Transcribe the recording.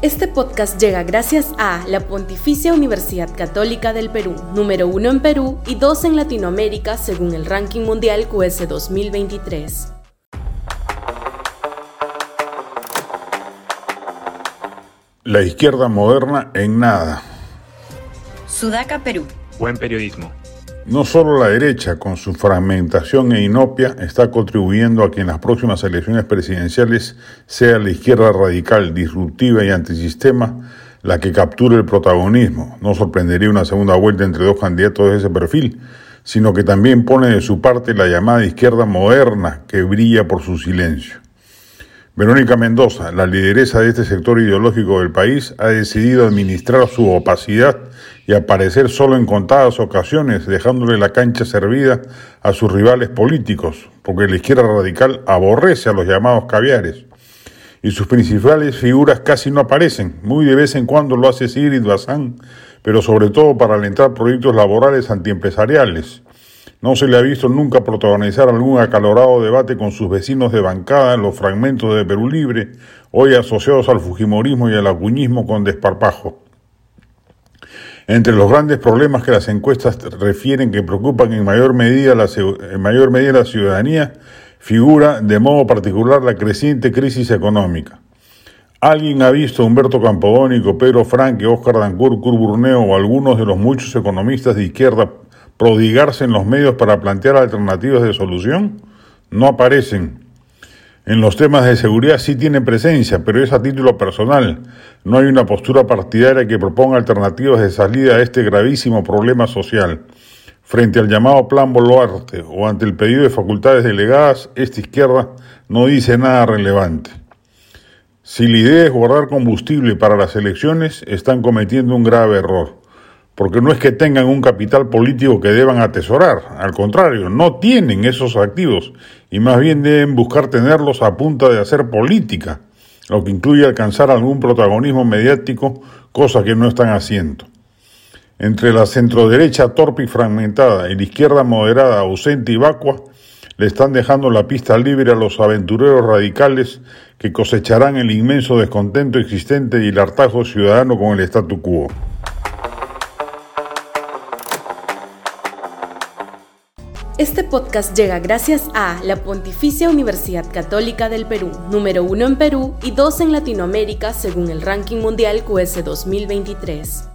Este podcast llega gracias a la Pontificia Universidad Católica del Perú, número uno en Perú y dos en Latinoamérica según el ranking mundial QS 2023. La izquierda moderna en nada. Sudaca, Perú. Buen periodismo. No solo la derecha, con su fragmentación e inopia, está contribuyendo a que en las próximas elecciones presidenciales sea la izquierda radical, disruptiva y antisistema la que capture el protagonismo. No sorprendería una segunda vuelta entre dos candidatos de ese perfil, sino que también pone de su parte la llamada izquierda moderna, que brilla por su silencio. Verónica Mendoza, la lideresa de este sector ideológico del país, ha decidido administrar su opacidad y aparecer solo en contadas ocasiones, dejándole la cancha servida a sus rivales políticos, porque la izquierda radical aborrece a los llamados caviares. Y sus principales figuras casi no aparecen, muy de vez en cuando lo hace Sigrid Bazán, pero sobre todo para alentar proyectos laborales antiempresariales. No se le ha visto nunca protagonizar algún acalorado debate con sus vecinos de bancada en los fragmentos de Perú Libre, hoy asociados al Fujimorismo y al acuñismo con desparpajo. Entre los grandes problemas que las encuestas refieren que preocupan en mayor medida la, la ciudadanía, figura de modo particular la creciente crisis económica. ¿Alguien ha visto a Humberto Campodónico, Pedro Franque, Oscar Dancourt, Kurt Burneo o algunos de los muchos economistas de izquierda prodigarse en los medios para plantear alternativas de solución? No aparecen. En los temas de seguridad sí tienen presencia, pero es a título personal. No hay una postura partidaria que proponga alternativas de salida a este gravísimo problema social. Frente al llamado Plan Boluarte o ante el pedido de facultades delegadas, esta izquierda no dice nada relevante. Si la idea es guardar combustible para las elecciones, están cometiendo un grave error porque no es que tengan un capital político que deban atesorar, al contrario, no tienen esos activos y más bien deben buscar tenerlos a punta de hacer política, lo que incluye alcanzar algún protagonismo mediático, cosa que no están haciendo. Entre la centroderecha torpe y fragmentada y la izquierda moderada, ausente y vacua, le están dejando la pista libre a los aventureros radicales que cosecharán el inmenso descontento existente y el hartajo ciudadano con el statu quo. Este podcast llega gracias a la Pontificia Universidad Católica del Perú, número uno en Perú y dos en Latinoamérica según el ranking mundial QS 2023.